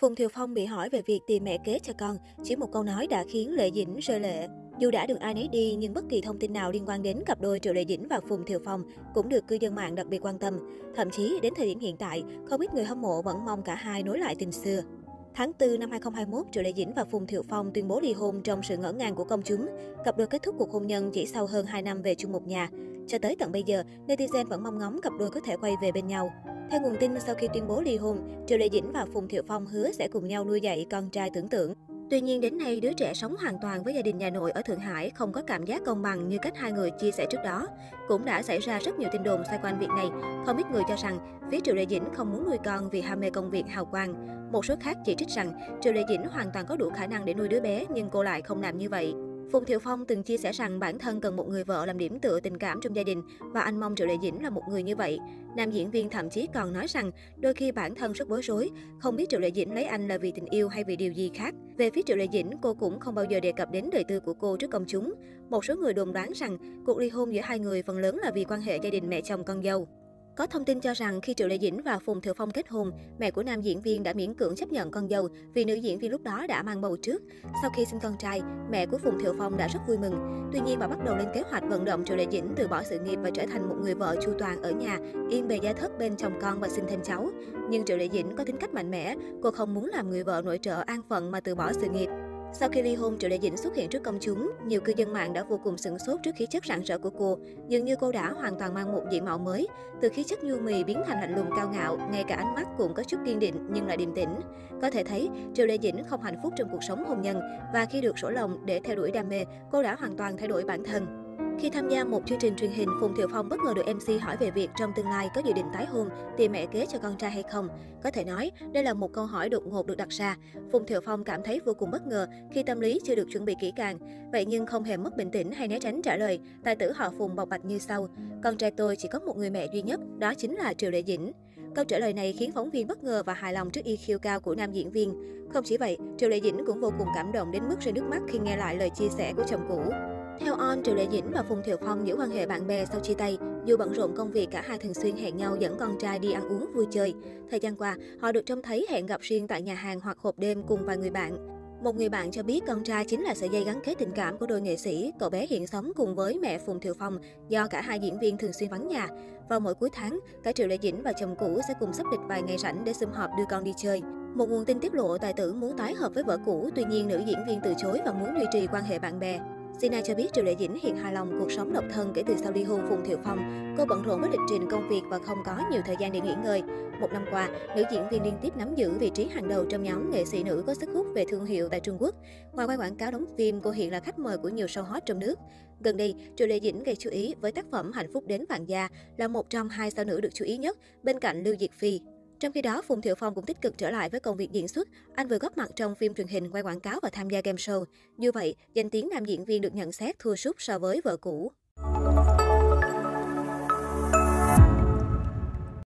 Phùng Thiều Phong bị hỏi về việc tìm mẹ kế cho con, chỉ một câu nói đã khiến Lệ Dĩnh rơi lệ. Dù đã được ai nấy đi, nhưng bất kỳ thông tin nào liên quan đến cặp đôi Triệu Lệ Dĩnh và Phùng Thiều Phong cũng được cư dân mạng đặc biệt quan tâm. Thậm chí đến thời điểm hiện tại, không ít người hâm mộ vẫn mong cả hai nối lại tình xưa. Tháng 4 năm 2021, Triệu Lệ Dĩnh và Phùng Thiệu Phong tuyên bố ly hôn trong sự ngỡ ngàng của công chúng. Cặp đôi kết thúc cuộc hôn nhân chỉ sau hơn 2 năm về chung một nhà. Cho tới tận bây giờ, netizen vẫn mong ngóng cặp đôi có thể quay về bên nhau. Theo nguồn tin, sau khi tuyên bố ly hôn, Triệu Lệ Dĩnh và Phùng Thiệu Phong hứa sẽ cùng nhau nuôi dạy con trai tưởng tượng. Tuy nhiên đến nay, đứa trẻ sống hoàn toàn với gia đình nhà nội ở Thượng Hải không có cảm giác công bằng như cách hai người chia sẻ trước đó. Cũng đã xảy ra rất nhiều tin đồn xoay quanh việc này. Không ít người cho rằng phía Triệu Lệ Dĩnh không muốn nuôi con vì ham mê công việc hào quang. Một số khác chỉ trích rằng Triệu Lệ Dĩnh hoàn toàn có đủ khả năng để nuôi đứa bé nhưng cô lại không làm như vậy. Phùng Thiệu Phong từng chia sẻ rằng bản thân cần một người vợ làm điểm tựa tình cảm trong gia đình và anh mong Triệu Lệ Dĩnh là một người như vậy. Nam diễn viên thậm chí còn nói rằng đôi khi bản thân rất bối rối, không biết Triệu Lệ Dĩnh lấy anh là vì tình yêu hay vì điều gì khác. Về phía Triệu Lệ Dĩnh, cô cũng không bao giờ đề cập đến đời tư của cô trước công chúng. Một số người đồn đoán rằng cuộc ly hôn giữa hai người phần lớn là vì quan hệ gia đình mẹ chồng con dâu. Có thông tin cho rằng khi Triệu Lệ Dĩnh và Phùng Thừa Phong kết hôn, mẹ của nam diễn viên đã miễn cưỡng chấp nhận con dâu vì nữ diễn viên lúc đó đã mang bầu trước. Sau khi sinh con trai, mẹ của Phùng Thừa Phong đã rất vui mừng. Tuy nhiên bà bắt đầu lên kế hoạch vận động Triệu Lệ Dĩnh từ bỏ sự nghiệp và trở thành một người vợ chu toàn ở nhà, yên bề gia thất bên chồng con và sinh thêm cháu. Nhưng Triệu Lệ Dĩnh có tính cách mạnh mẽ, cô không muốn làm người vợ nội trợ an phận mà từ bỏ sự nghiệp. Sau khi ly hôn, Triệu Lệ Dĩnh xuất hiện trước công chúng, nhiều cư dân mạng đã vô cùng sửng sốt trước khí chất rạng rỡ của cô. Dường như cô đã hoàn toàn mang một diện mạo mới, từ khí chất nhu mì biến thành lạnh lùng cao ngạo, ngay cả ánh mắt cũng có chút kiên định nhưng lại điềm tĩnh. Có thể thấy, Triệu Lệ Dĩnh không hạnh phúc trong cuộc sống hôn nhân và khi được sổ lòng để theo đuổi đam mê, cô đã hoàn toàn thay đổi bản thân. Khi tham gia một chương trình truyền hình, Phùng Thiệu Phong bất ngờ được MC hỏi về việc trong tương lai có dự định tái hôn, tìm mẹ kế cho con trai hay không. Có thể nói, đây là một câu hỏi đột ngột được đặt ra. Phùng Thiệu Phong cảm thấy vô cùng bất ngờ khi tâm lý chưa được chuẩn bị kỹ càng. Vậy nhưng không hề mất bình tĩnh hay né tránh trả lời, tài tử họ Phùng bộc bạch như sau. Con trai tôi chỉ có một người mẹ duy nhất, đó chính là Triệu Lệ Dĩnh. Câu trả lời này khiến phóng viên bất ngờ và hài lòng trước EQ cao của nam diễn viên. Không chỉ vậy, Triệu Lệ Dĩnh cũng vô cùng cảm động đến mức rơi nước mắt khi nghe lại lời chia sẻ của chồng cũ. Theo On, Triệu Lệ Dĩnh và Phùng Thiệu Phong giữ quan hệ bạn bè sau chia tay. Dù bận rộn công việc, cả hai thường xuyên hẹn nhau dẫn con trai đi ăn uống vui chơi. Thời gian qua, họ được trông thấy hẹn gặp riêng tại nhà hàng hoặc hộp đêm cùng vài người bạn. Một người bạn cho biết con trai chính là sợi dây gắn kết tình cảm của đôi nghệ sĩ. Cậu bé hiện sống cùng với mẹ Phùng Thiệu Phong do cả hai diễn viên thường xuyên vắng nhà. Vào mỗi cuối tháng, cả Triệu Lệ Dĩnh và chồng cũ sẽ cùng sắp lịch vài ngày rảnh để sum họp đưa con đi chơi. Một nguồn tin tiết lộ tài tử muốn tái hợp với vợ cũ, tuy nhiên nữ diễn viên từ chối và muốn duy trì quan hệ bạn bè. Sina cho biết Triệu Lệ Dĩnh hiện hài lòng cuộc sống độc thân kể từ sau ly hôn Phùng Thiệu Phong. Cô bận rộn với lịch trình công việc và không có nhiều thời gian để nghỉ ngơi. Một năm qua, nữ diễn viên liên tiếp nắm giữ vị trí hàng đầu trong nhóm nghệ sĩ nữ có sức hút về thương hiệu tại Trung Quốc. Ngoài quay quảng cáo đóng phim, cô hiện là khách mời của nhiều show hot trong nước. Gần đây, Triệu Lệ Dĩnh gây chú ý với tác phẩm Hạnh phúc đến vạn gia là một trong hai sao nữ được chú ý nhất bên cạnh Lưu Diệt Phi. Trong khi đó, Phùng Thiệu Phong cũng tích cực trở lại với công việc diễn xuất. Anh vừa góp mặt trong phim truyền hình, quay quảng cáo và tham gia game show. Như vậy, danh tiếng nam diễn viên được nhận xét thua sút so với vợ cũ.